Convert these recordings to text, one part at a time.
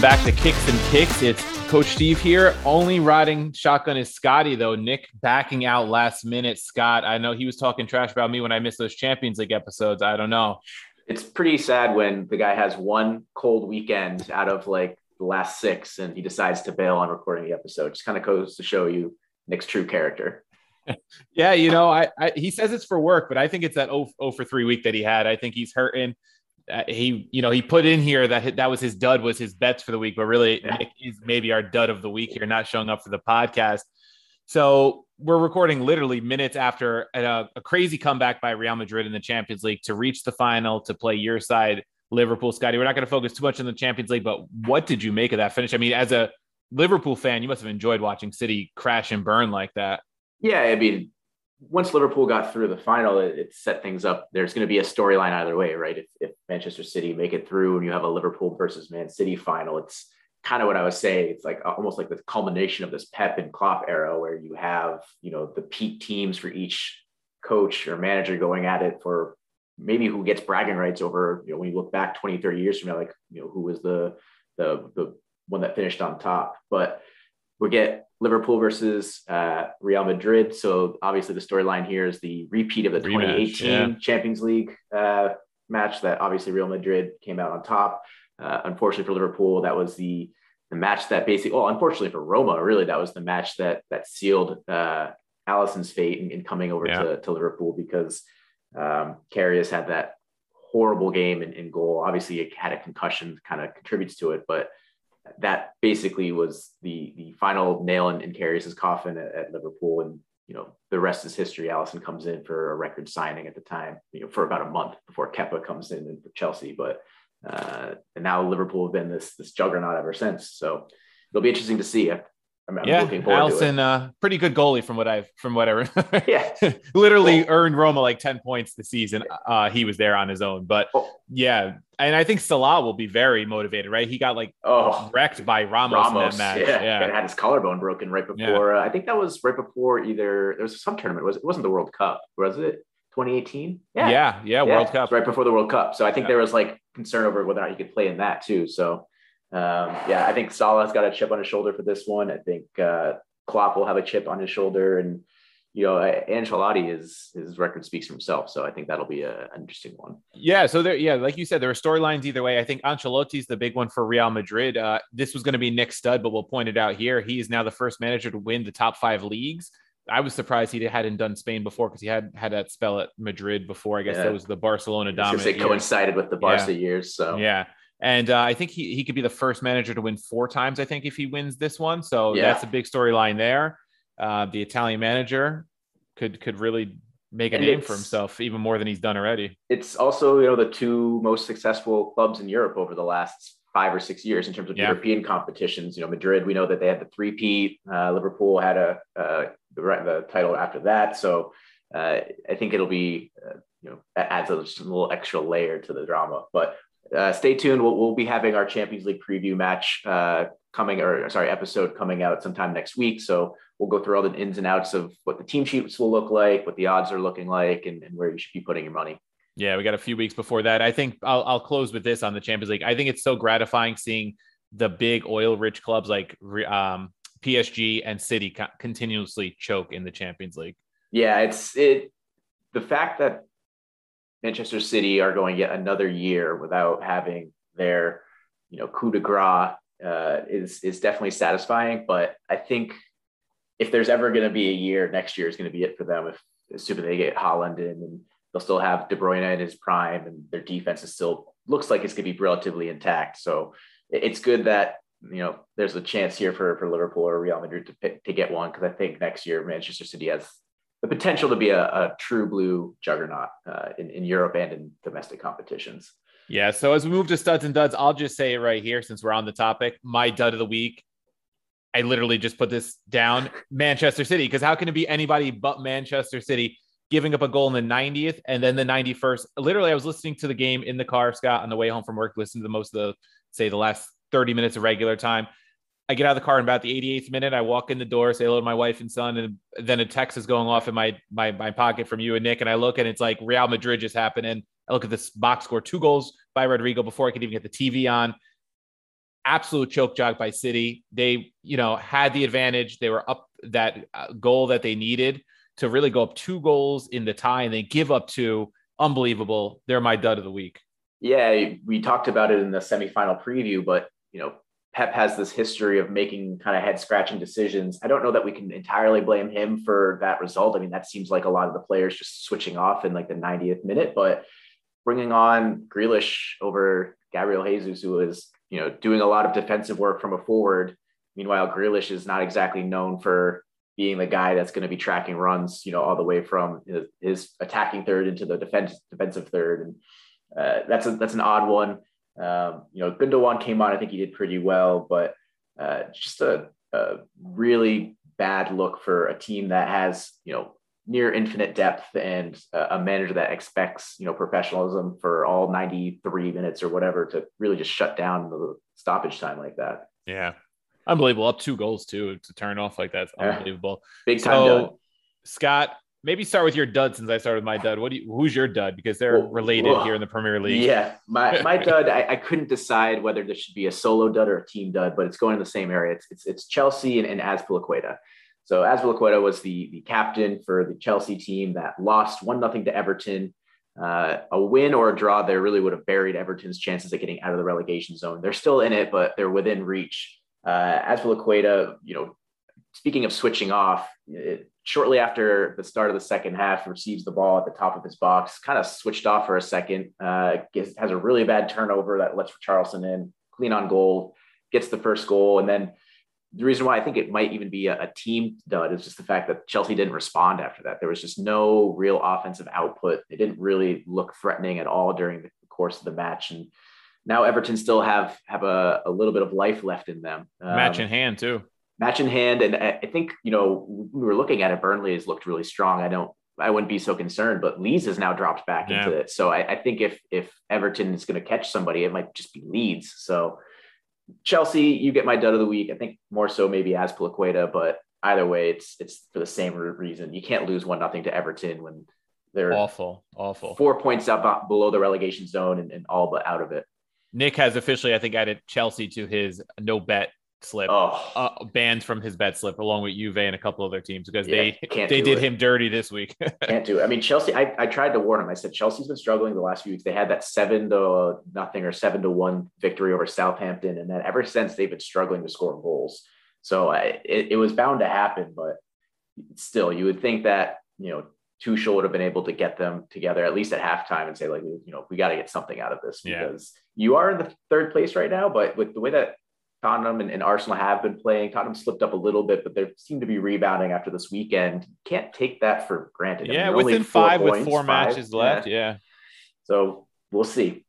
welcome back to Kicks and Kicks. It's Coach Steve here. Only riding shotgun is Scotty, though. Nick backing out last minute. Scott, I know he was talking trash about me when I missed those Champions League episodes. I don't know. It's pretty sad when the guy has one cold weekend out of like the last six and he decides to bail on recording the episode. Just kind of goes to show you Nick's true character. yeah, you know, I, I, he says it's for work, but I think it's that 0, 0 for 3 week that he had. I think he's hurting Uh, he you know he put in here that that was his dud was his bets for the week but really yeah. is maybe our dud of the week here not showing up for the podcast. So we're recording literally minutes after a, a, crazy comeback by Real Madrid in the Champions League to reach the final to play your side Liverpool. Scotty we're not going to focus too much on the Champions League but what did you make of that finish? I mean as a Liverpool fan you must have enjoyed watching City crash and burn like that. Yeah I mean once Liverpool got through the final, it, it set things up. There's going to be a storyline either way, right? If, if, Manchester City make it through and you have a Liverpool versus Man City final, it's kind of what I was saying. It's like uh, almost like the culmination of this Pep and Klopp era where you have, you know, the peak teams for each coach or manager going at it for maybe who gets bragging rights over, you know, when you look back 20, 30 years from now, like, you know, who was the, the, the one that finished on top. But we get Liverpool versus uh, Real Madrid. So obviously the storyline here is the repeat of the Rematch, 2018 yeah. Champions League uh, match that obviously Real Madrid came out on top. Uh, unfortunately for Liverpool, that was the the match that basically, well, unfortunately for Roma, really that was the match that that sealed uh, Alisson's fate in, in coming over yeah. to, to Liverpool because um, Karius had that horrible game in, in goal. Obviously, it had a concussion, kind of contributes to it, but that basically was the the final nail in, in coffin at, at, Liverpool. And you know, the rest is history. Alisson comes in for a record signing at the time, you know, for about a month before Kepa comes in for Chelsea. But uh, and now Liverpool have been this this juggernaut ever since. So it'll be interesting to see. I'm, I'm yeah, Alisson, uh, pretty good goalie from what I've from whatever. yeah, literally well, earned Roma like ten points this season. Uh, he was there on his own, but oh. yeah, and I think Salah will be very motivated, right? He got like oh, wrecked by Ramos, Ramos in that match. Yeah, yeah. and had his collarbone broken right before. Yeah. Uh, I think that was right before either there was some tournament. Was it wasn't the World Cup? Was it 2018? Yeah, yeah, yeah World Cup right before the World Cup. So I think there was like concern over whether or not he could play in that too. So um, yeah, I think Salah's got a chip on his shoulder for this one. I think uh, Klopp will have a chip on his shoulder, and you know, Ancelotti is his record speaks for himself. So I think that'll be a, an interesting one. Yeah. So there, yeah, like you said, there are storylines either way. I think Ancelotti's the big one for Real Madrid. Uh, this was going to be Nick Stud, but we'll point it out here. He is now the first manager to win the top five leagues. I was surprised he hadn't done Spain before because he had had that spell at Madrid before. I guess yeah. that was the Barcelona dominant. It coincided with the Barca yeah. years. So yeah. And uh, I think he, he could be the first manager to win four times, I think, if he wins this one. So yeah. that's a big storyline there. Uh, the Italian manager could could really make a and name for himself even more than he's done already. It's also, you know, the two most successful clubs in Europe over the last five or six years in terms of yeah. European competitions. You know, Madrid, we know that they had the three-peat. Uh, Liverpool had a uh, the, the title after that. So uh, I think it'll be, uh, you know, adds a, a little extra layer to the drama. But uh, stay tuned. We'll, we'll, be having our Champions League preview match uh, coming, or sorry, episode coming out sometime next week. So we'll go through all the ins and outs of what the team sheets will look like, what the odds are looking like, and, and where you should be putting your money. Yeah, we got a few weeks before that. I think I'll, I'll close with this on the Champions League. I think it's so gratifying seeing the big oil-rich clubs like um, PSG and City continuously choke in the Champions League. Yeah, it's it. The fact that Manchester City are going yet another year without having their, you know, coup de grace uh, is is definitely satisfying. But I think if there's ever going to be a year, next year is going to be it for them. If assuming they get Haaland in, and they'll still have De Bruyne in his prime, and their defense is still looks like it's going to be relatively intact. So it's good that you know there's a chance here for for Liverpool or Real Madrid to pick, to get one because I think next year Manchester City has the potential to be a, a true blue juggernaut uh, in, in Europe and in domestic competitions. Yeah. So as we move to studs and duds, I'll just say it right here since we're on the topic. My dud of the week. I literally just put this down Manchester City because how can it be anybody but Manchester City giving up a goal in the 90th and then the 91st? Literally, I was listening to the game in the car, Scott, on the way home from work, listening to the most of the, say, the last 30 minutes of regular time. I get out of the car in about the 88th minute. I walk in the door, say hello to my wife and son, and then a text is going off in my my my pocket from you and Nick. And I look and it's like Real Madrid just happened. And I look at this box score, two goals by Rodrygo before I could even get the TV on. absolute choke job by City. They, you know, had the advantage. They were up that uh, goal that they needed to really go up two goals in the tie and they give up two. Unbelievable. They're my dud of the week. Yeah, we talked about it in the semifinal preview, but you know, Pep has this history of making kind of head scratching decisions. I don't know that we can entirely blame him for that result. I mean, that seems like a lot of the players just switching off in like the 90th minute, but bringing on Grealish over Gabriel Jesus, who is, you know, doing a lot of defensive work from a forward. Meanwhile, Grealish is not exactly known for being the guy that's going to be tracking runs, you know, all the way from his, attacking third into the defense, defensive third. And uh, that's a, that's an odd one. Um, you know, Gundogan came on. I think he did pretty well, but uh, just a, a really bad look for a team that has you know near infinite depth and a manager that expects you know professionalism for all 93 minutes or whatever to really just shut down the stoppage time like that. Yeah, unbelievable. Up two goals too to turn off like that's unbelievable. Big time. So, Scott, maybe start with your dud since I started with my dud. What do you, who's your dud? Because they're related here in the Premier League. Yeah, my my dud. I, I, couldn't decide whether this should be a solo dud or a team dud, but it's going in the same area. It's it's, it's Chelsea and, and Azpilicueta. So Azpilicueta was the the captain for the Chelsea team that lost one nothing to Everton. Uh, a win or a draw there really would have buried Everton's chances of getting out of the relegation zone. They're still in it, but they're within reach. Uh, Azpilicueta, you know, speaking of switching off, it, shortly after the start of the second half, receives the ball at the top of his box, kind of switched off for a second, uh, gets, has a really bad turnover that lets Richarlison in, clean on goal, gets the first goal. And then the reason why I think it might even be a, a team dud is just the fact that Chelsea didn't respond after that. There was just no real offensive output. They didn't really look threatening at all during the course of the match. And now Everton still have have a, a little bit of life left in them. Um, match in hand too match in hand. And I think, you know, we were looking at it, Burnley has looked really strong. I don't, I wouldn't be so concerned, but Leeds has now dropped back yeah. into it. So I, I, think if, if Everton is going to catch somebody, it might just be Leeds. So Chelsea, you get my dud of the week. I think more so maybe Azpilicueta, but either way, it's, it's for the same reason. You can't lose one, nothing to Everton when they're awful, awful four points up uh, below the relegation zone and, and all but out of it. Nick has officially, I think, added Chelsea to his no bet slip, oh. uh, banned from his bet slip, along with Juve and a couple other teams because yeah, they they did it. him dirty this week. can't do it. I mean, Chelsea. I, I tried to warn him. I said Chelsea's been struggling the last few weeks. They had that seven to nothing or seven to one victory over Southampton, and then ever since they've been struggling to score goals. So I, it, it was bound to happen, but still, you would think that you know Tuchel would have been able to get them together at least at halftime and say like, you know, we got to get something out of this because yeah. you are in the third place right now, but with the way that Tottenham and, and, Arsenal have been playing. Tottenham slipped up a little bit, but they seem to be rebounding after this weekend. Can't take that for granted. Yeah, I mean, within five points, with four five, matches left. Yeah. yeah. So we'll see.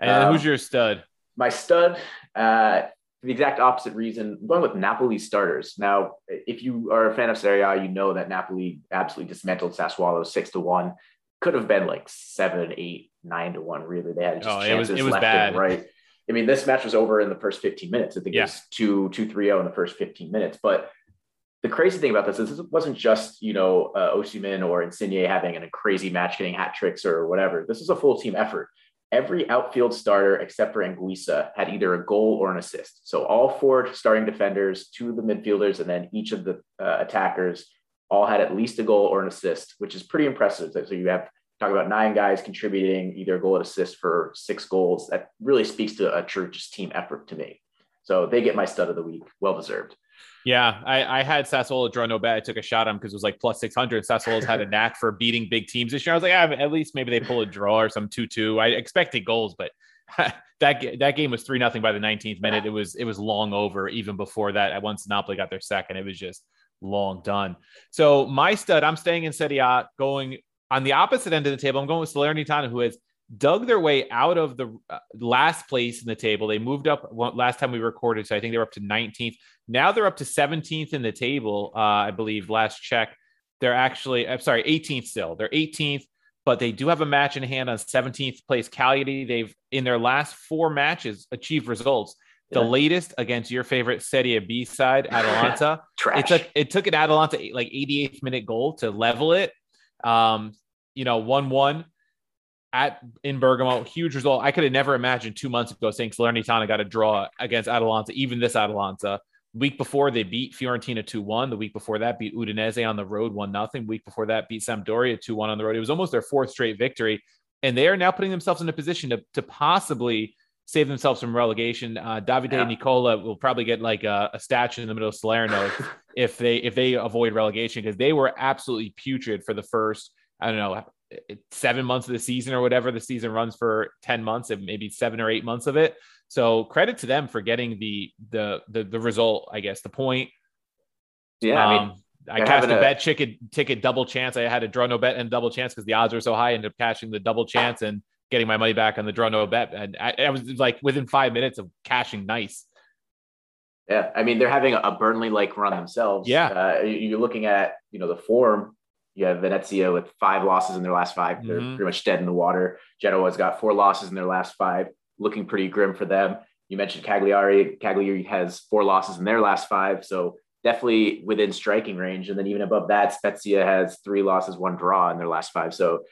And um, who's your stud? My stud, uh, the exact opposite reason. I'm going with Napoli starters. Now, if you are a fan of Serie A, you know that Napoli absolutely dismantled Sassuolo six to one. Could have been like seven, eight, nine to one. Really, they had just oh, chances it was, it was left bad. and right. I mean, this match was over in the first 15 minutes. I think yeah. it was 2 2 3 0 in the first 15 minutes. But the crazy thing about this is this wasn't just, you know, uh, Osimhen or Insigne having a crazy match, getting hat tricks or whatever. This is a full team effort. Every outfield starter except for Anguissa had either a goal or an assist. So all four starting defenders, two of the midfielders, and then each of the uh, attackers all had at least a goal or an assist, which is pretty impressive. So you have talk about nine guys contributing either a goal and assist for six goals. That really speaks to a true just team effort to me. So they get my stud of the week. Well deserved. Yeah, I, I had Sassuolo draw no bet. I took a shot on him because it was like plus 600. Sassuolo's had a knack for beating big teams this year. I was like, ah, at least maybe they pull a draw or some 2 2. I expected goals, but that that game was 3 nothing by the 19th minute. It was it was long over even before that. At Once Napoli got their second, it was just long done. So my stud, I'm staying in Serie A, going on the opposite end of the table, I'm going with Salernitana, who has dug their way out of the uh, last place in the table. They moved up last time we recorded, so I think they were up to 19th. Now they're up to 17th in the table, uh, I believe. Last check, they're actually I'm sorry, 18th still. They're 18th, but they do have a match in hand on 17th place Cagliari. They've in their last four matches achieved results. The yeah. latest against your favorite Serie B side, Atalanta. Trash. It took it took an Atalanta like 88th minute goal to level it um, you know, one one. at in Bergamo, huge result. I could have never imagined two months ago saying Salernitana got a draw against Atalanta, even this Atalanta. Week before they beat Fiorentina 2-1. The week before that beat Udinese on the road 1-0. Week before that beat Sampdoria 2-1 on the road. It was almost their fourth straight victory. And they are now putting themselves in a position to, to possibly save themselves from relegation. Uh, Davide yeah. Nicola will probably get like a, a, statue in the middle of Salerno if, they if they avoid relegation because they were absolutely putrid for the first I don't know seven months of the season or whatever the season runs for 10 months and maybe seven or eight months of it so credit to them for getting the the the, the result i guess the point yeah um, i mean I cast a, a bet ticket ticket double chance. I had a draw no bet and double chance because the odds were so high. I ended up cashing the double chance and getting my money back on the draw no bet. And I, I was like within five minutes of cashing nice. Yeah, I mean they're having a Burnley like run themselves. Yeah, uh, you're looking at you know the form you have Venezia with five losses in their last 5 they They're mm-hmm. pretty much dead in the water. Genoa's got four losses in their last five, looking pretty grim for them. You mentioned Cagliari. Cagliari has four losses in their last five. So definitely within striking range. And then even above that, Spezia has three losses, one draw in their last five. So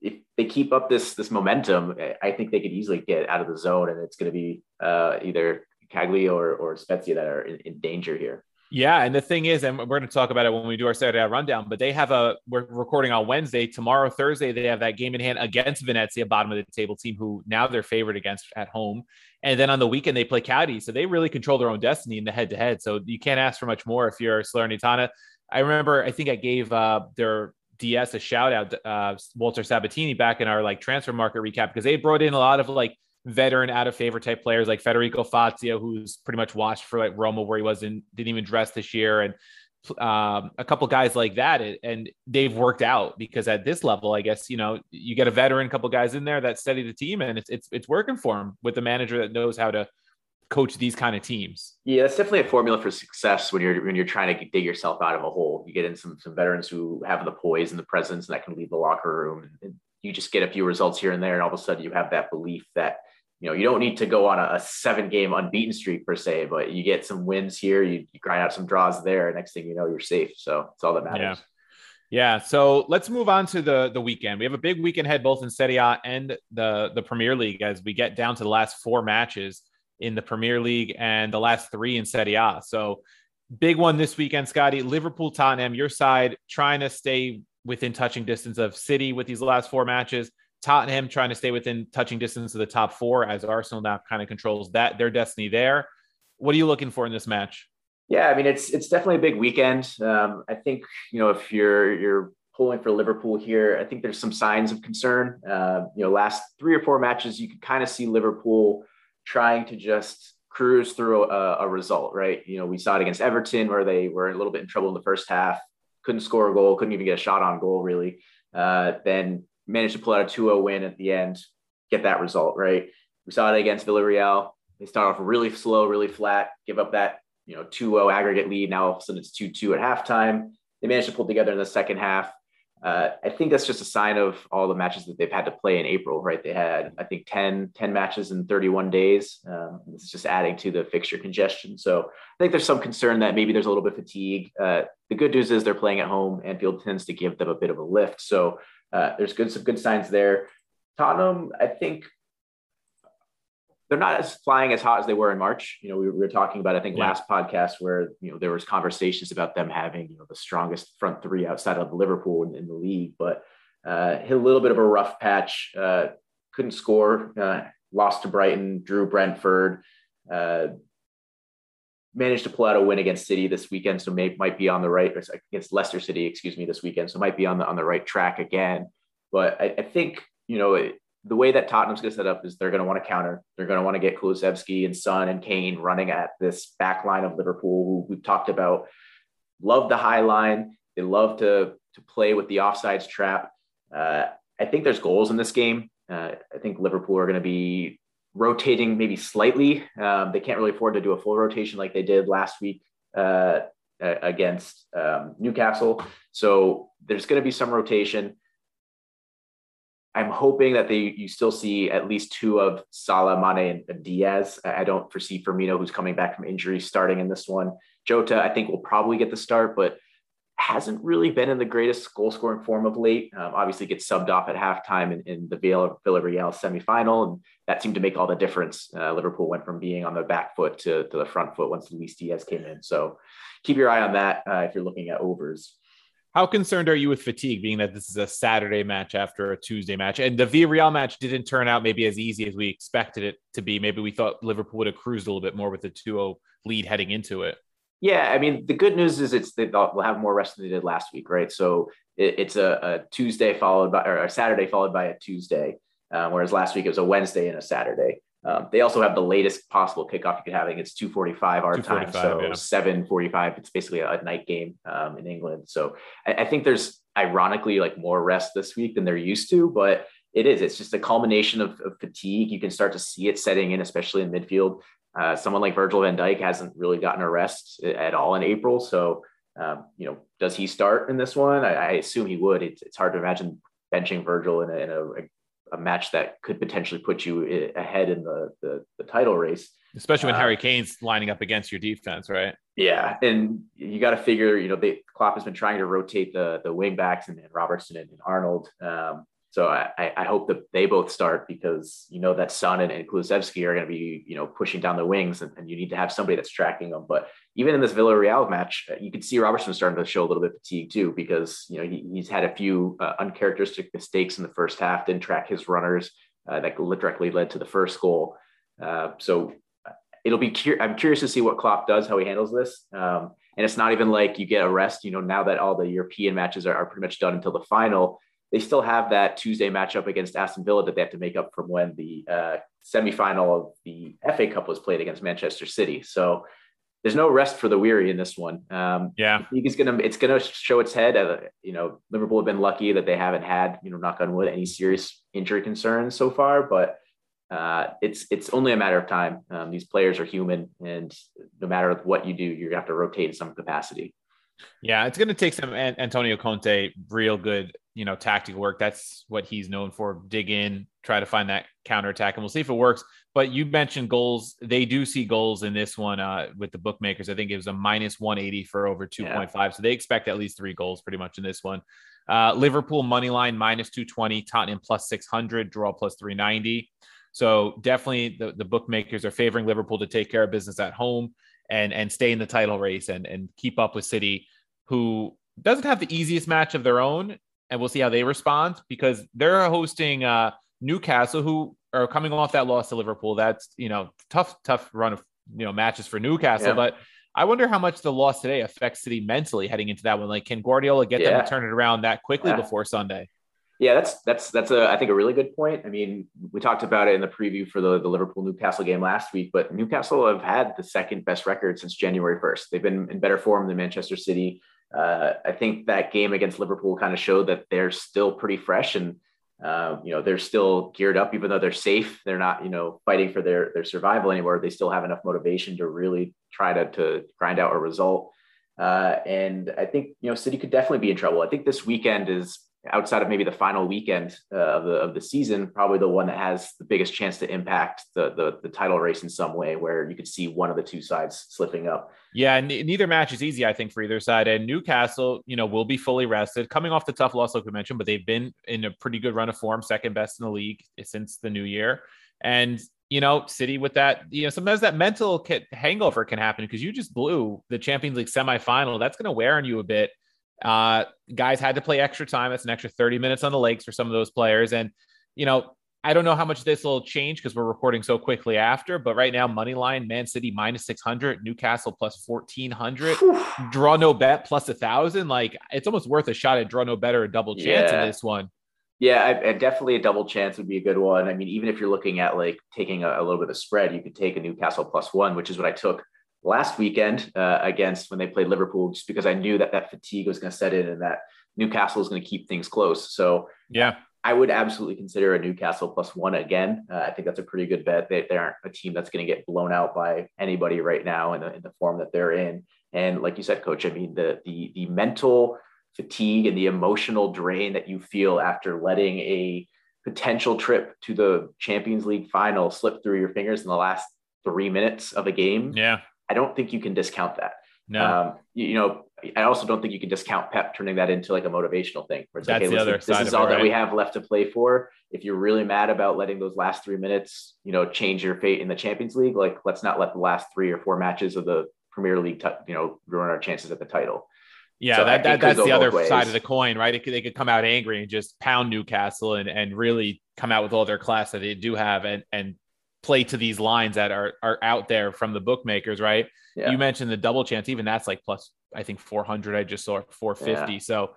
if they keep up this this momentum, I think they could easily get out of the zone, and it's going to be uh, either Cagliari or, or Spezia that are in, in danger here. Yeah, and the thing is, and we're going to talk about it when we do our Saturday rundown. But they have a we're recording on Wednesday. Tomorrow, Thursday, they have that game in hand against Venezia, bottom of the table team, who now they're favored against at home. And then on the weekend they play Cagliari, so they really control their own destiny in the head to head. So you can't ask for much more if you're Salernitana. I remember, I think I gave uh, their DS a shout out, uh, Walter Sabatini, back in our like transfer market recap because they brought in a lot of like veteran out of favor type players like Federico Fazio, who's pretty much watched for like Roma where he wasn't didn't even dress this year. And um, a couple guys like that. And they've worked out because at this level, I guess, you know, you get a veteran, couple guys in there that steady the team and it's, it's, it's working for him with the manager that knows how to coach these kind of teams. Yeah, that's definitely a formula for success when you're when you're trying to dig yourself out of a hole. You get in some some veterans who have the poise and the presence and that can lead the locker room. And you just get a few results here and there, and all of a sudden you have that belief that you know, you don't need to go on a, a, seven game unbeaten streak per se, but you get some wins here, you, you, grind out some draws there. Next thing you know, you're safe. So it's all that matters. Yeah. Yeah. So let's move on to the the weekend. We have a big weekend ahead, both in Serie A and the the Premier League, as we get down to the last four matches in the Premier League and the last three in Serie A. So big one this weekend, Scotty. Liverpool, Tottenham. Your side trying to stay within touching distance of City with these last four matches. Tottenham trying to stay within touching distance of the top four as Arsenal now kind of controls that their destiny there. What are you looking for in this match? Yeah, I mean it's it's definitely a big weekend. Um, I think you know if you're you're pulling for Liverpool here, I think there's some signs of concern. Uh, you know, last three or four matches, you could kind of see Liverpool trying to just cruise through a, a result, right? You know, we saw it against Everton where they were a little bit in trouble in the first half, couldn't score a goal, couldn't even get a shot on goal really. Uh, then managed to pull out a 2-0 win at the end, get that result, right? We saw it against Villarreal. They start off really slow, really flat, give up that, you know, 2-0 aggregate lead. Now all of a sudden it's 2-2 at halftime. They managed to pull together in the second half. Uh, I think that's just a sign of all the matches that they've had to play in April, right? They had, I think, 10, 10 matches in 31 days. Um, it's just adding to the fixture congestion. So I think there's some concern that maybe there's a little bit of fatigue. Uh, the good news is they're playing at home. Anfield tends to give them a bit of a lift. So uh, there's good some good signs there. Tottenham, I think they're not as flying as hot as they were in March. You know, we, we were talking about I think yeah. last podcast where you know there was conversations about them having you know the strongest front three outside of Liverpool in, in the league, but uh, hit a little bit of a rough patch. Uh, couldn't score. Uh, lost to Brighton. Drew Brentford. Uh, managed to pull out a win against City this weekend, so may, might be on the right against Leicester City, excuse me, this weekend, so might be on the on the right track again. But I, I think you know it, the way that Tottenham's going to set up is they're going to want to counter. They're going to want to get Kulusevski and Son and Kane running at this back line of Liverpool, who we've talked about. Love the high line. They love to to play with the offsides trap. Uh, I think there's goals in this game. Uh, I think Liverpool are going to be rotating maybe slightly. Um, they can't really afford to do a full rotation like they did last week uh, against um, Newcastle. So there's going to be some rotation. I'm hoping that they you still see at least two of Salah, Mane, and Diaz. I don't foresee Firmino, who's coming back from injury, starting in this one. Jota, I think will probably get the start, but hasn't really been in the greatest goal scoring form of late. Um, obviously, gets subbed off at halftime in, in the Villarreal semifinal, and that seemed to make all the difference. Uh, Liverpool went from being on the back foot to, to the front foot once Luis Diaz came in. So keep your eye on that uh, if you're looking at overs. How concerned are you with fatigue, being that this is a Saturday match after a Tuesday match, and the Villarreal match didn't turn out maybe as easy as we expected it to be? Maybe we thought Liverpool would have cruised a little bit more with the 2-0 lead heading into it. Yeah, I mean, the good news is it's they'll have more rest than they did last week, right? So it, it's a, a, Tuesday followed by or a Saturday followed by a Tuesday, uh, whereas last week it was a Wednesday and a Saturday. Um, they also have the latest possible kickoff you could have. I think it's 2:45 our time, so yeah. 7:45. It's basically a, night game um, in England. So I, I think there's ironically like more rest this week than they're used to, but it is. It's just a culmination of, of, fatigue. You can start to see it setting in, especially in midfield. Uh, someone like Virgil van Dijk hasn't really gotten a rest at all in April. So, um, you know, does he start in this one? I, I assume he would. It's, it's, hard to imagine benching Virgil in a, in a, a, match that could potentially put you ahead in the, the, the title race. Especially when uh, Harry Kane's lining up against your defense, right? Yeah, and you got to figure, you know, they Klopp has been trying to rotate the the wing backs and, and Robertson and, and Arnold. Um, so I, I hope that they both start because you know that Son and, and Kulusevski are going to be you know pushing down the wings and, and, you need to have somebody that's tracking them. But even in this Villarreal match, uh, you could see Robertson starting to show a little bit fatigue too because you know he, he's had a few uh, uncharacteristic mistakes in the first half, didn't track his runners uh, that directly led to the first goal. Uh, so uh, it'll be cur- I'm curious to see what Klopp does, how he handles this. Um, and it's not even like you get a rest. You know now that all the European matches are, are pretty much done until the final they still have that Tuesday matchup against Aston Villa that they have to make up from when the uh, semifinal of the FA Cup was played against Manchester City. So there's no rest for the weary in this one. Um, yeah, it's gonna it's gonna show its head. Uh, you know, Liverpool have been lucky that they haven't had you know knock on wood any serious injury concerns so far, but uh, it's it's only a matter of time. Um, these players are human, and no matter what you do, you're gonna have to rotate in some capacity. Yeah, it's going to take some Antonio Conte real good, you know, tactical work. That's what he's known for. Dig in, try to find that counter attack, and we'll see if it works. But you mentioned goals; they do see goals in this one uh, with the bookmakers. I think it was a minus one eighty for over two point five, so they expect at least three goals pretty much in this one. Uh, Liverpool money line minus two twenty, Tottenham plus six hundred, draw plus three ninety. So definitely the, the bookmakers are favoring Liverpool to take care of business at home and and stay in the title race and and keep up with City, who doesn't have the easiest match of their own. And we'll see how they respond because they're hosting uh, Newcastle, who are coming off that loss to Liverpool. That's you know tough tough run of you know matches for Newcastle, yeah. but. I wonder how much the loss today affects City mentally heading into that one. Like, can Guardiola get yeah. them to turn it around that quickly yeah. before Sunday? Yeah, that's that's that's a I think a really good point. I mean, we talked about it in the preview for the, the Liverpool Newcastle game last week, but Newcastle have had the second best record since January 1st. They've been in better form than Manchester City. Uh, I think that game against Liverpool kind of showed that they're still pretty fresh and uh, you know they're still geared up, even though they're safe. They're not you know fighting for their their survival anymore. They still have enough motivation to really try to to grind out a result. Uh, and I think you know City could definitely be in trouble. I think this weekend is outside of maybe the final weekend uh, of the of the season, probably the one that has the biggest chance to impact the, the, the title race in some way, where you could see one of the two sides slipping up. Yeah, and neither match is easy, I think, for either side. And Newcastle, you know, will be fully rested, coming off the tough loss, like we mentioned, but they've been in a pretty good run of form, second best in the league since the new year. And you know, City with that, you know, sometimes that mental hangover can happen because you just blew the Champions League semifinal. That's going to wear on you a bit. Uh, guys had to play extra time. That's an extra 30 minutes on the lakes for some of those players. And, you know, I don't know how much this will change because we're recording so quickly after, but right now, money line, Man City minus 600, Newcastle plus 1400, draw no bet plus a thousand. Like it's almost worth a shot at draw no bet or a double chance yeah. in this one. Yeah, I, I definitely a double chance would be a good one. I mean, even if you're looking at like taking a, a little bit of spread, you could take a Newcastle plus one, which is what I took last weekend uh, against when they played Liverpool, just because I knew that that fatigue was going to set in and that Newcastle is going to keep things close. So yeah, I would absolutely consider a Newcastle plus one again. Uh, I think that's a pretty good bet. They, they aren't a team that's going to get blown out by anybody right now in the, in the form that they're in. And like you said, coach, I mean, the, the, the mental fatigue and the emotional drain that you feel after letting a potential trip to the Champions League final slip through your fingers in the last three minutes of a game. Yeah. I don't think you can discount that. No. Um, you, you, know, I also don't think you can discount Pep turning that into like a motivational thing. Where it's That's like, hey, the listen, this is all it, that right? we have left to play for. If you're really mad about letting those last three minutes, you know, change your fate in the Champions League, like let's not let the last three or four matches of the Premier League, t- you know, ruin our chances at the title. Yeah, so that, that that's the other ways. side of the coin, right? It they could come out angry and just pound Newcastle and, and really come out with all their class that they do have and and play to these lines that are are out there from the bookmakers, right? Yeah. You mentioned the double chance, even that's like plus I think 400. I just saw 450. Yeah. So,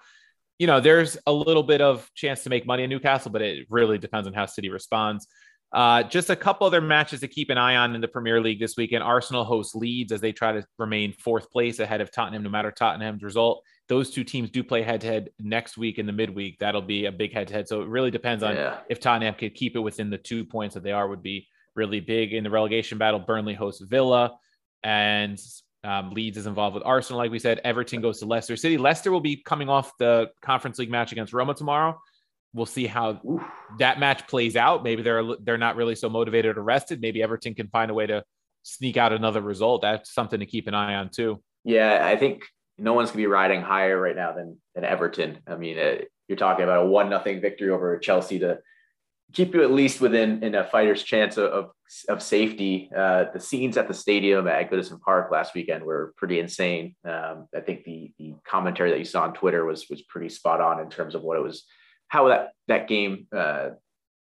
you know, there's a little bit of chance to make money in Newcastle, but it really depends on how City responds. Uh, just a couple other matches to keep an eye on in the Premier League this weekend. Arsenal hosts Leeds as they try to remain fourth place ahead of Tottenham, no matter Tottenham's result. Those two teams do play head to head next week in the midweek. That'll be a big head to head. So it really depends on yeah. if Tottenham could keep it within the two points that they are, would be really big in the relegation battle. Burnley hosts Villa, and um, Leeds is involved with Arsenal. Like we said, Everton goes to Leicester City. Leicester will be coming off the Conference League match against Roma tomorrow. We'll see how Oof. that match plays out. Maybe they're they're not really so motivated or rested. Maybe Everton can find a way to sneak out another result. That's something to keep an eye on too. Yeah, I think no one's gonna be riding higher right now than than Everton. I mean, uh, you're talking about a one nothing victory over Chelsea to keep you at least within in a fighter's chance of of, safety. Uh, the scenes at the stadium at Goodison Park last weekend were pretty insane. Um, I think the the commentary that you saw on Twitter was was pretty spot on in terms of what it was how that that game uh,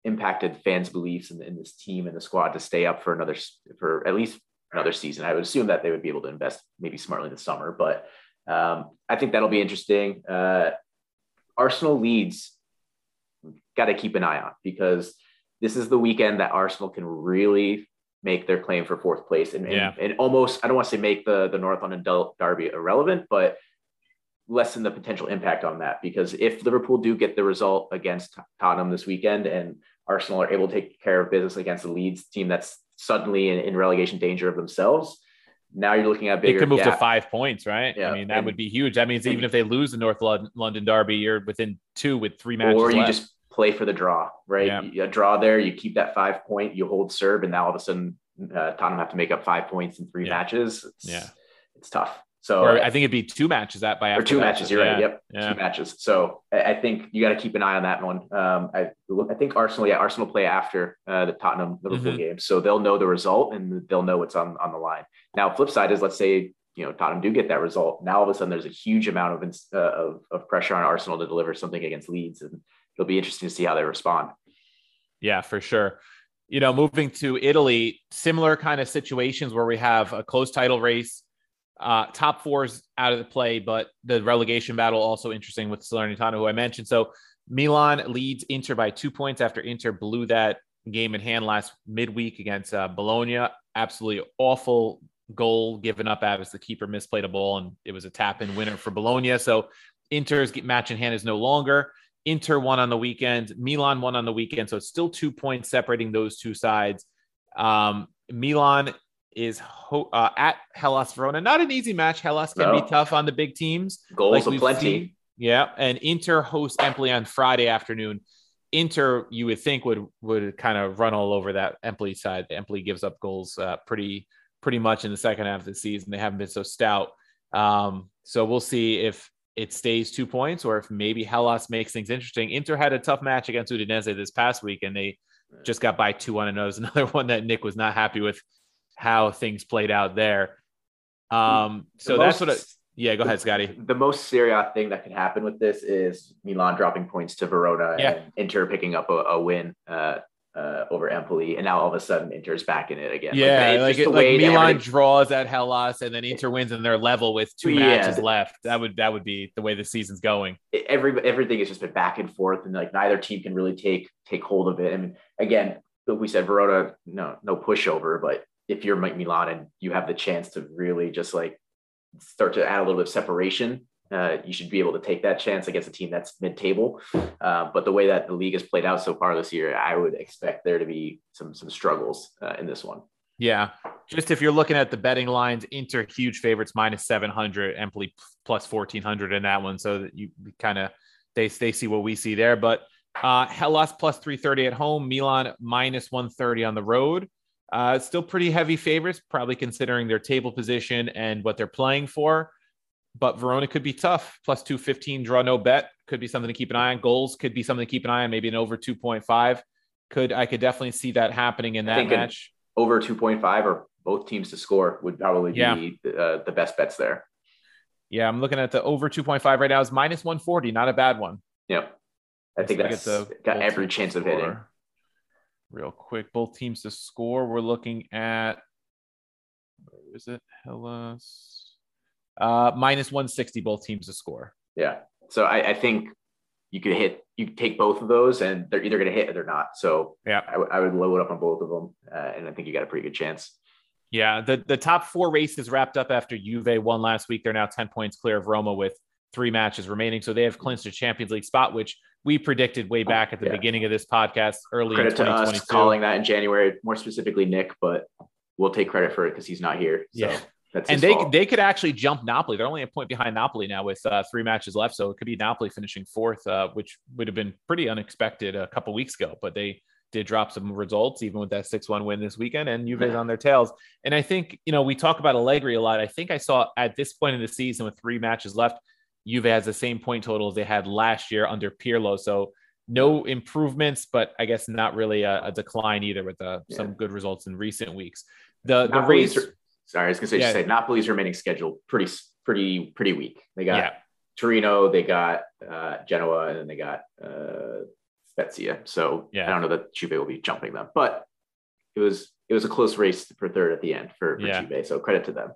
impacted fans' beliefs in, in, this team and the squad to stay up for another for at least another season. I would assume that they would be able to invest maybe smartly this summer, but um, I think that'll be interesting. Uh, Arsenal Leeds got to keep an eye on because this is the weekend that Arsenal can really make their claim for fourth place and, yeah. and, and, almost I don't want to say make the the North London Derby irrelevant, but lessen the potential impact on that because if Liverpool do get the result against Tottenham this weekend and Arsenal are able to take care of business against the Leeds team that's suddenly in, in relegation danger of themselves, now you're looking at bigger. It could move gap. to five points, right? Yeah. I mean, that and, would be huge. That means even if they lose the North London Derby, you're within two with three matches. Or you left. just play for the draw, right? Yeah. You, you draw there, you keep that five point, you hold serve, and now all of a sudden uh, Tottenham have to make up five points in three yeah. matches. It's, yeah, it's tough. So or I think it'd be two matches that by or two matches. You're yeah. right. Yep, yeah. two matches. So I think you got to keep an eye on that one. Um, I I think Arsenal, yeah, Arsenal play after uh, the Tottenham Liverpool mm-hmm. game, so they'll know the result and they'll know what's on on the line. Now, flip side is let's say you know Tottenham do get that result. Now all of a sudden there's a huge amount of uh, of, of pressure on Arsenal to deliver something against Leeds, and it'll be interesting to see how they respond. Yeah, for sure. You know, moving to Italy, similar kind of situations where we have a close title race uh, top fours out of the play, but the relegation battle also interesting with Salernitana, who I mentioned. So Milan leads Inter by two points after Inter blew that game in hand last midweek against uh, Bologna. Absolutely awful goal given up as the keeper misplayed a ball and it was a tap in winner for Bologna. So Inter's match in hand is no longer. Inter won on the weekend. Milan won on the weekend. So it's still two points separating those two sides. Um, Milan is ho- uh, at Hellas Verona. Not an easy match. Hellas can no. be tough on the big teams. Goals like plenty. Seen. Yeah, and Inter hosts Empoli on Friday afternoon. Inter, you would think would would kind of run all over that Empoli side. Empoli gives up goals uh, pretty pretty much in the second half of the season. They haven't been so stout. Um, so we'll see if it stays two points or if maybe Hellas makes things interesting. Inter had a tough match against Udinese this past week, and they just got by two one. And it was another one that Nick was not happy with how things played out there. Um, so most, that's what. I, yeah, go ahead, Scotty. The most serious thing that can happen with this is Milan dropping points to Verona yeah. and Inter picking up a, a win uh, uh, over Empoli, and now all of a sudden Inter's back in it again. Yeah, like, like, like Milan draws at Hellas, and then Inter wins, and they're level with two yeah, matches left. That would that would be the way the season's going. Every everything has just been back and forth, and like neither team can really take take hold of it. I mean, again, we said Verona, no no pushover, but if you're Mike Milan and you have the chance to really just like start to add a little bit of separation, uh, you should be able to take that chance against a team that's mid-table. Uh, but the way that the league has played out so far this year, I would expect there to be some some struggles uh, in this one. Yeah, just if you're looking at the betting lines, Inter huge favorites minus seven hundred, Empoli plus fourteen hundred in that one, so that you kind of they they see what we see there. But uh, Hellas plus three thirty at home, Milan minus one thirty on the road. Uh, still pretty heavy favorites, probably considering their table position and what they're playing for. But Verona could be tough. Plus 215 draw no bet could be something to keep an eye on. Goals could be something to keep an eye on. Maybe an over 2.5 could I could definitely see that happening in that match. Over 2.5 or both teams to score would probably yeah. be uh, the best bets there. Yeah, I'm looking at the over 2.5 right now is minus 140. Not a bad one. Yeah. I think that's got every chance of hitting. Real quick, both teams to score. We're looking at where is it? Hellas. Uh, minus 160, both teams to score. Yeah. So I, I think you could hit, you could take both of those and they're either going to hit or they're not. So yeah, I, w- I would load up on both of them. Uh, and I think you got a pretty good chance. Yeah. The, the top four races wrapped up after Juve won last week. They're now 10 points clear of Roma with three matches remaining. So they have clinched a Champions League spot, which we predicted way back at the yeah. beginning of this podcast early credit to us calling that in January, more specifically Nick, but we'll take credit for it because he's not here. So. Yeah. And they fault. they could actually jump Napoli. They're only a point behind Napoli now with uh, three matches left, so it could be Napoli finishing fourth, uh, which would have been pretty unexpected a couple weeks ago. But they did drop some results, even with that six-one win this weekend, and Juve's yeah. on their tails. And I think you know we talk about Allegri a lot. I think I saw at this point in the season with three matches left, Juve has the same point total as they had last year under Pirlo. So no improvements, but I guess not really a, a decline either with uh, yeah. some good results in recent weeks. The the race. Sorry, I was gonna say, yeah. say Napoli's remaining schedule pretty pretty pretty weak. They got yeah. Torino, they got uh, Genoa, and then they got uh, Spezia. So yeah. I don't know that Juve will be jumping them, but it was it was a close race for third at the end for, for yeah. Juve. So credit to them.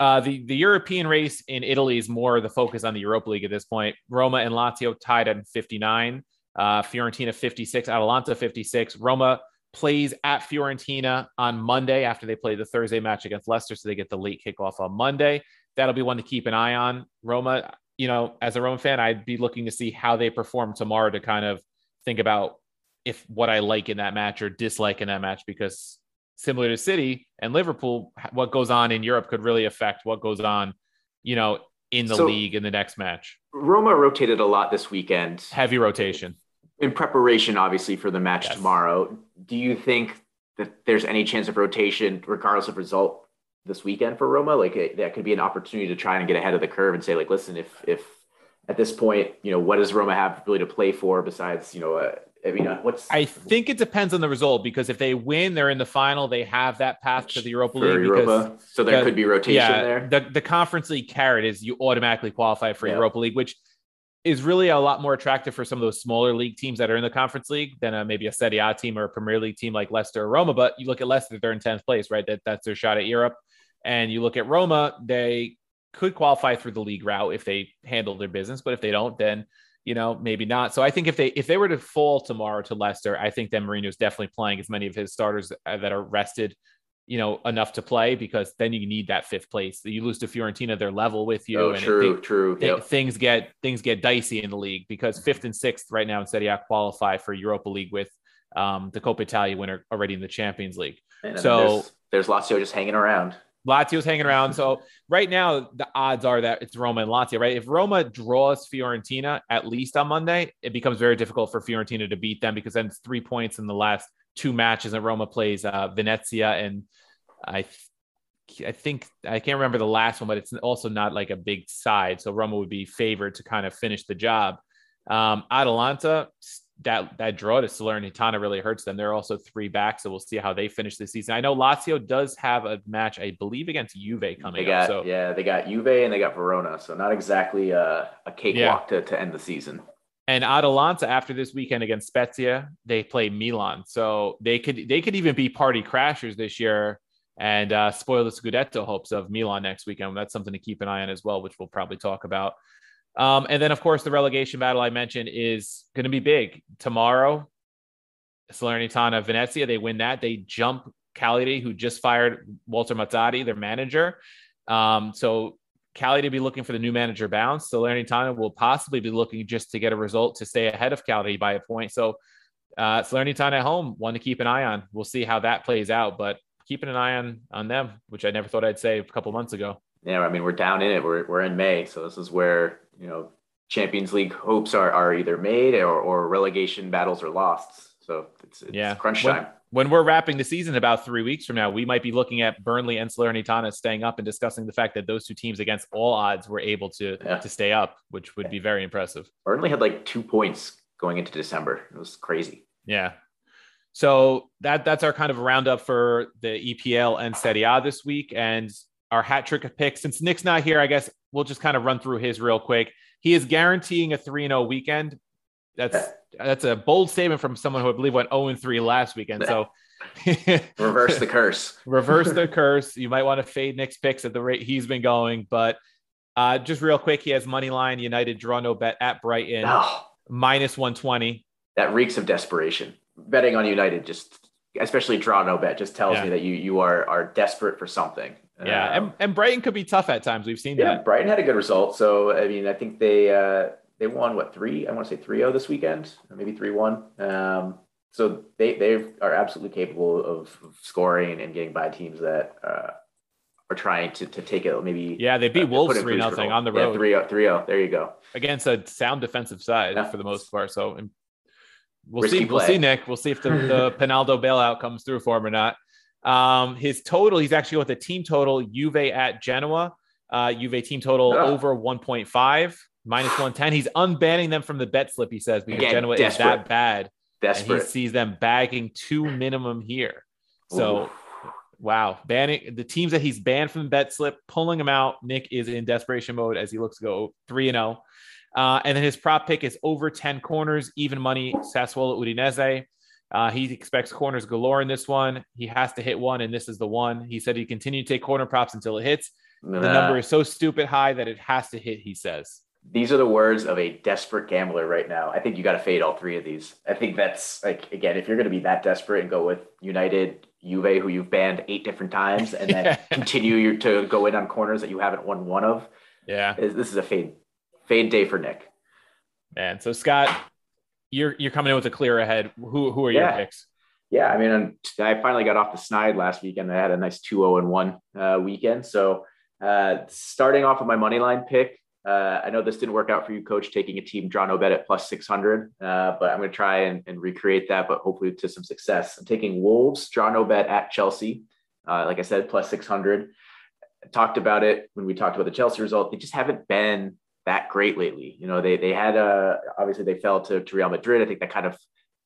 Uh, the the European race in Italy is more the focus on the Europa League at this point. Roma and Lazio tied at 59, uh, Fiorentina 56, Atalanta 56. Roma plays at Fiorentina on Monday after they play the Thursday match against Leicester, so they get the late kickoff on Monday. That'll be one to keep an eye on. Roma, you know, as a Roma fan, I'd be looking to see how they perform tomorrow to kind of think about if what I like in that match or dislike in that match because similar to City and Liverpool, what goes on in Europe could really affect what goes on, you know, in the so, league in the next match. Roma rotated a lot this weekend. Heavy rotation. In preparation, obviously, for the match yes. tomorrow. Do you think that there's any chance of rotation, regardless of result, this weekend for Roma? Like it, that could be an opportunity to try and get ahead of the curve and say, like, listen, if if at this point, you know, what does Roma have really to play for besides, you know, I mean, uh, what's? I think it depends on the result because if they win, they're in the final. They have that path to the Europa League. Europa. Because, so there the, could be rotation yeah, there. The the Conference League carrot is you automatically qualify for yeah. Europa League, which is really a lot more attractive for some of those smaller league teams that are in the Conference League than a, maybe a Serie A team or a Premier League team like Leicester or Roma. But you look at Leicester, they're in tenth place, right? That that's their shot at Europe. And you look at Roma, they could qualify through the league route if they handle their business, but if they don't, then you know, maybe not. So I think if they if they were to fall tomorrow to Leicester, I think then Mourinho is definitely playing as many of his starters uh, that are rested, you know, enough to play because then you need that fifth place. You lose to Fiorentina, they're level with you. Oh, and true, true. Th- yep. Things get things get dicey in the league because fifth and sixth right now in Serie A qualify for Europa League with um, the Coppa Italia winner already in the Champions League. And so there's, there's Lazio just hanging around. Lazio's hanging around. So right now, the odds are that it's Roma and Lazio, right? If Roma draws Fiorentina at least on Monday, it becomes very difficult for Fiorentina to beat them because then it's three points in the last two matches that Roma plays uh, Venezia and I. I think I can't remember the last one, but it's also not like a big side. So Roma would be favored to kind of finish the job. Um, Atalanta that that draw to Salernitana really hurts them. They're also three back, so we'll see how they finish this season. I know Lazio does have a match, I believe, against Juve coming got, up. So yeah, they got Juve and they got Verona, so not exactly a, a cakewalk yeah. to, to end the season. And Atalanta after this weekend against Spezia, they play Milan, so they could they could even be party crashers this year and uh, spoil the Scudetto hopes of Milan next weekend. That's something to keep an eye on as well, which we'll probably talk about. Um, and then, of course, the relegation battle I mentioned is going to be big tomorrow. Salernitana, Venezia, they win that. They jump Cagliari, who just fired Walter Mazzarri, their manager. Um, so Cagliari to be looking for the new manager bounce. So Salernitana will possibly be looking just to get a result to stay ahead of Cagliari by a point. So uh, Salernitana at home, one to keep an eye on. We'll see how that plays out, but keeping an eye on on them, which I never thought I'd say a couple months ago. Yeah, I mean we're down in it. We're we're in May, so this is where you know Champions League hopes are, are either made or, or relegation battles are lost. So it's, it's yeah. crunch time. when we're wrapping the season about three weeks from now, we might be looking at Burnley and Salernitana staying up and discussing the fact that those two teams against all odds were able to yeah. to stay up, which would be very impressive. Burnley had like two points going into December. It was crazy. Yeah. So that that's our kind of roundup for the EPL and Serie A this week, and our hat trick of picks. Since Nick's not here, I guess we'll just kind of run through his real quick. He is guaranteeing a three and zero weekend. That's that's a bold statement from someone who I believe went 0 3 last weekend. So reverse the curse. reverse the curse. You might want to fade Nick's picks at the rate he's been going. But uh, just real quick, he has money line United draw no bet at Brighton oh, minus 120. That reeks of desperation. Betting on United just especially draw no bet just tells yeah. me that you you are are desperate for something. Yeah, um, and, and Brighton could be tough at times. We've seen yeah, that. Brighton had a good result. So I mean, I think they uh they won what three? I want to say 3-0 this weekend, or maybe 3-1. Um, so they they are absolutely capable of, scoring and getting by teams that uh, are trying to, to take it maybe. Yeah, they beat uh, Wolves three nothing on the road. Yeah, 3 0 There you go. Against a sound defensive side yeah. for the most part. So we'll Risky see. Play. We'll see, Nick. We'll see if the, the Pinaldo bailout comes through for him or not. Um, his total, he's actually with the team total Juve at Genoa. Uh, Juve team total oh. over 1.5 minus 110. He's unbanning them from the bet slip, he says, because Again, Genoa desperate. is that bad. Desperate. And he sees them bagging two minimum here. So, Ooh. wow. Banning the teams that he's banned from the bet slip, pulling them out. Nick is in desperation mode as he looks to go 3 and 0. Uh, and then his prop pick is over 10 corners, even money, Sassuolo Udinese. Uh, he expects corners galore in this one. He has to hit one, and this is the one. He said he continue to take corner props until it hits. The number is so stupid high that it has to hit, he says these are the words of a desperate gambler right now. I think you got to fade all three of these. I think that's like again, if you're going to be that desperate and go with United, Juve, who you've banned eight different times, and then continue your, to go in on corners that you haven't won one of. Yeah, this is a fade fade day for Nick. Man, so Scott, you're you're coming in with a clear ahead. Who who are yeah. your picks? Yeah, I mean, I finally got off the snide last weekend. I had a nice 2 0 and 1 uh, weekend. So, uh, starting off with my money line pick, uh, I know this didn't work out for you, coach, taking a team no bet at plus 600, uh, but I'm going to try and, and, recreate that, but hopefully to some success. I'm taking Wolves no bet at Chelsea. Uh, like I said, plus 600. I talked about it when we talked about the Chelsea result. They just haven't been that great lately. You know, they they had a obviously they fell to, to Real Madrid. I think that kind of,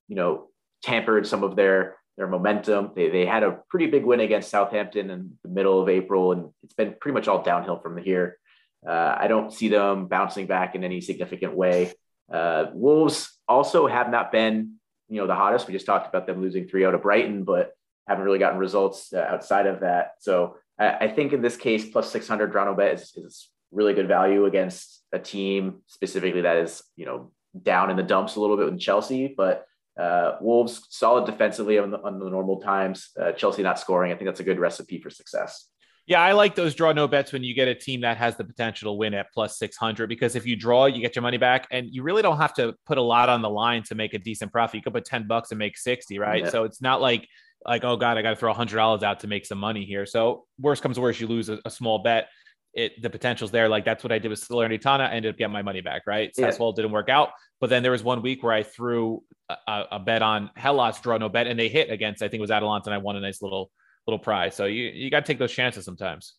you know, tampered some of their their momentum. They, they had a pretty big win against Southampton in the middle of April, and it's been pretty much all downhill from here. Uh, I don't see them bouncing back in any significant way. Uh, Wolves also have not been, you know, the hottest. We just talked about them losing 3 out of Brighton, but haven't really gotten results uh, outside of that. So I, I, think in this case, plus 600 draw no bet is, is really good value against a team specifically that is, you know, down in the dumps a little bit with Chelsea, but uh, Wolves solid defensively on the, on the normal times. Uh, Chelsea not scoring. I think that's a good recipe for success. Yeah, I like those draw no bets when you get a team that has the potential to win at plus 600 because if you draw, you get your money back and you really don't have to put a lot on the line to make a decent profit. You could put 10 bucks and make 60, right? Yeah. So it's not like, like, oh God, I got to throw $100 out to make some money here. So worst comes to worst, you lose a, a small bet. It, the potential's there. Like that's what I did with Salernitana. I ended up getting my money back, right? Yeah. Sassuolo didn't work out. But then there was one week where I threw a, a bet on Hellas draw no bet and they hit against, I think it was Atalanta and I won a nice little little prize. So you you got to take those chances sometimes.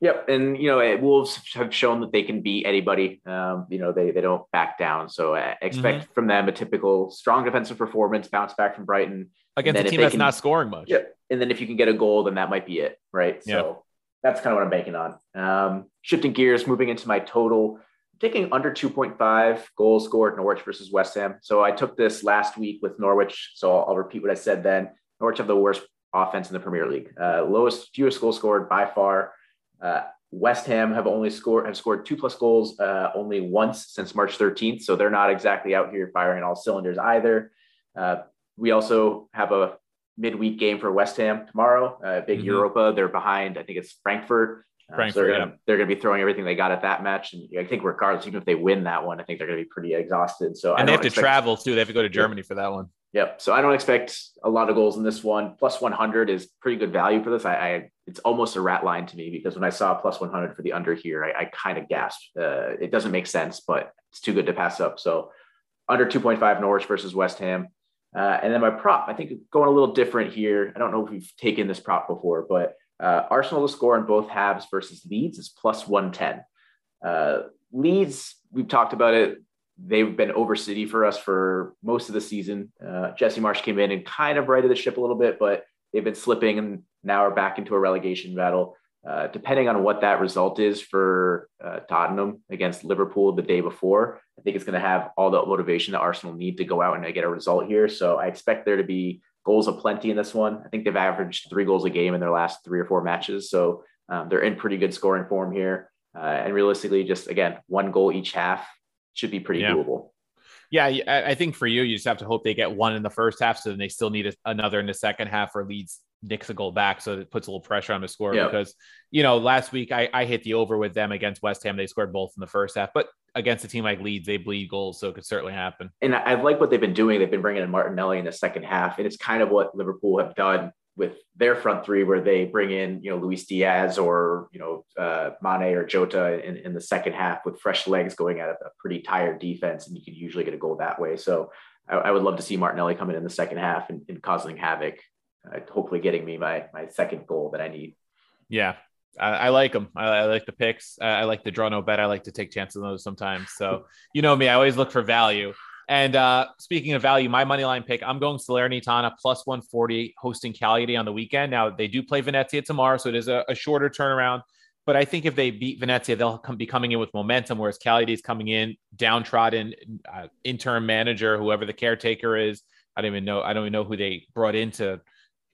Yep, and you know Wolves have shown that they can beat anybody. Um, you know they they don't back down, so I expect mm-hmm. from them a typical strong defensive performance, bounce back from Brighton against a team that's can, not scoring much. Yep, and then if you can get a goal, then that might be it, right? Yep. So that's kind of what I'm banking on. Um, shifting gears, moving into my total, taking under 2.5 goals scored Norwich versus West Ham. So I took this last week with Norwich, so I'll, I'll repeat what I said then. Norwich have the worst offense in the Premier League. Uh, lowest, fewest goals scored by far. Uh, West Ham have only scored have scored two plus goals uh, only once since March 13th, so they're not exactly out here firing all cylinders either. Uh, we also have a midweek game for West Ham tomorrow, uh, big mm-hmm. Europa. They're behind, I think it's Frankfurt. Frankfurt uh, so they're gonna yeah. they're gonna be throwing everything they got at that match, and I think regardless, even if they win that one, I think they're gonna be pretty exhausted. So and they have to travel too. They have to go to Germany for that one. Yep. So I don't expect a lot of goals in this one. Plus 100 is pretty good value for this. I, I it's almost a rat line to me because when I saw plus 100 for the under here, I, I kind of gasped. Uh, it doesn't make sense, but it's too good to pass up. So under 2.5 Norwich versus West Ham. Uh, and then my prop, I think going a little different here. I don't know if we've taken this prop before, but uh, Arsenal to score in both halves versus Leeds is plus 110. Uh, Leeds, we've talked about it. They've been over City for us for most of the season. Uh, Jesse Marsch came in and kind of righted the ship a little bit, but they've been slipping and now are back into a relegation battle. Uh, depending on what that result is for uh, Tottenham against Liverpool the day before, I think it's going to have all the motivation that Arsenal need to go out and get a result here. So I expect there to be goals of plenty in this one. I think they've averaged three goals a game in their last three or four matches. So um, they're in pretty good scoring form here. Uh, and realistically, just again, one goal each half should be pretty yeah. doable. Yeah, I think for you, you just have to hope they get one in the first half, so then they still need another in the second half, or Leeds nicks a goal back, so it puts a little pressure on the score. Yep. Because you know, last week I, I hit the over with them against West Ham. They scored both in the first half, but against a team like Leeds, they bleed goals, so it could certainly happen. And I, I like what they've been doing. They've been bringing in Martinelli in the second half, and it's kind of what Liverpool have done with their front three, where they bring in you know Luis Diaz or you know uh, Mane or Jota in, in the second half with fresh legs going at a pretty tired defense, and you can usually get a goal that way. So I, I would love to see Martinelli come in in the second half and, and causing havoc uh, hopefully getting me my my second goal that I need. Yeah, I, I like them. I, I, like the picks. I, I, like the draw no bet. I like to take chances on those sometimes. So you know me, I always look for value. And uh, speaking of value, my money line pick, I'm going Salernitana plus 140 hosting Cagliari on the weekend. Now they do play Venezia tomorrow, so it is a, a shorter turnaround. But I think if they beat Venezia, they'll come, be coming in with momentum, whereas Cagliari is coming in downtrodden, uh, interim manager, whoever the caretaker is. I don't even know. I don't even know who they brought in to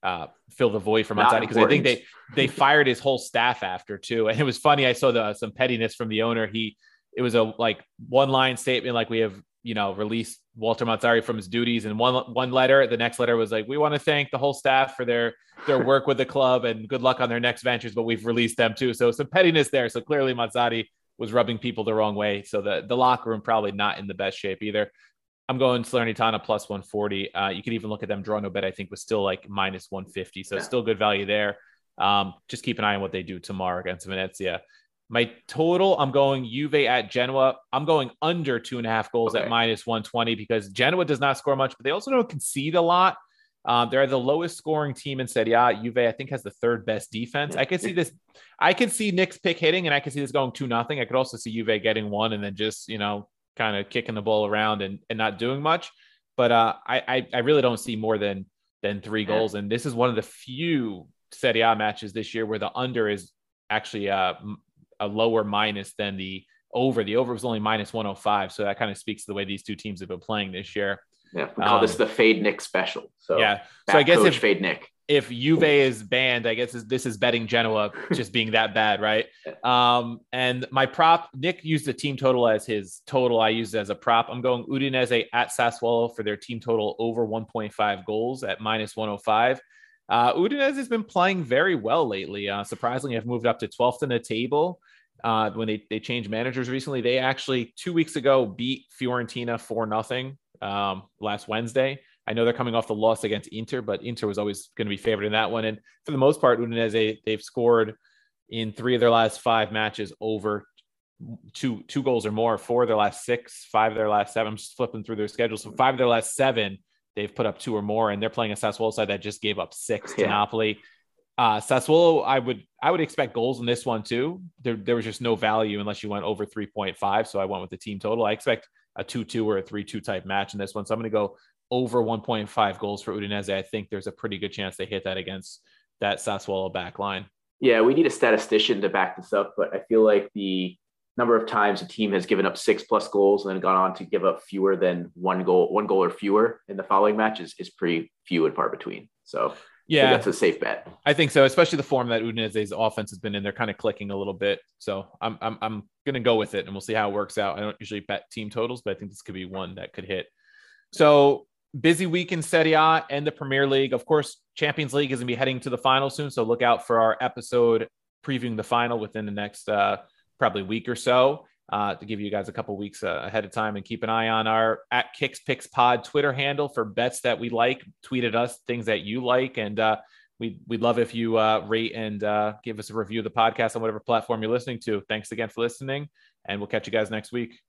uh, fill the void from outside because I think they they fired his whole staff after too. And it was funny. I saw the some pettiness from the owner. He it was a like one line statement like we have you know released Walter Mazzarri from his duties and one one letter. The next letter was like we want to thank the whole staff for their their work with the club and good luck on their next ventures. But we've released them too. So some pettiness there. So clearly Mazzari was rubbing people the wrong way. So the the locker room probably not in the best shape either. I'm going Salernitana plus 140. Uh, you could even look at them draw no bet. I think was still like minus 150, so yeah. still good value there. Um, just keep an eye on what they do tomorrow against Venezia. My total, I'm going Juve at Genoa. I'm going under two and a half goals okay. at minus 120 because Genoa does not score much, but they also don't concede a lot. Um, they're the lowest scoring team in Serie A. Juve, I think, has the third best defense. I could see this. I could see Nick's pick hitting, and I could see this going two nothing. I could also see Juve getting one and then just you know kind of kicking the ball around and, and not doing much. But uh, I, I really don't see more than than three goals. And this is one of the few Serie A matches this year where the under is actually uh, a lower minus than the over. The over was only minus 105. So that kind of speaks to the way these two teams have been playing this year. Yeah, we call um, this the Fade Nick special. So yeah, so I guess if Fade Nick if Juve is banned, I guess this is betting Genoa just being that bad, right? Um, and my prop, Nick used the team total as his total. I used it as a prop. I'm going Udinese at Sassuolo for their team total over 1.5 goals at minus 105. Uh, Udinese has been playing very well lately. Uh, surprisingly, have moved up to 12th in the table. Uh, when they, they changed managers recently, they actually two weeks ago beat Fiorentina for nothing um, last Wednesday. I know they're coming off the loss against Inter, but Inter was always going to be favored in that one. And for the most part, Udinese they've scored in three of their last five matches over two two goals or more. Four of their last six, five of their last seven. I'm just flipping through their schedule. So five of their last seven, they've put up two or more, and they're playing a Sassuolo side that just gave up six to yeah. Napoli. Uh, Sassuolo, I would I would expect goals in this one too. There, there was just no value unless you went over 3.5. So I went with the team total. I expect a 2-2 or a 3-2 type match in this one. So I'm going to go over 1.5 goals for Udinese, I think there's a pretty good chance they hit that against that Sassuolo back line. Yeah, we need a statistician to back this up, but I feel like the number of times a team has given up six plus goals and then gone on to give up fewer than one goal, one goal or fewer in the following match is, is pretty few and far between. So yeah, that's a safe bet. I think so, especially the form that Udinese's offense has been in. They're kind of clicking a little bit. So I'm I'm I'm gonna go with it and we'll see how it works out. I don't usually bet team totals, but I think this could be one that could hit. So busy week in Serie A and the Premier League. Of course, Champions League is going to be heading to the final soon. So look out for our episode previewing the final within the next uh, probably week or so uh, to give you guys a couple weeks uh, ahead of time and keep an eye on our at Kicks Picks Pod Twitter handle for bets that we like. Tweet at us things that you like. And uh, we'd, we'd love if you uh, rate and uh, give us a review of the podcast on whatever platform you're listening to. Thanks again for listening. And we'll catch you guys next week.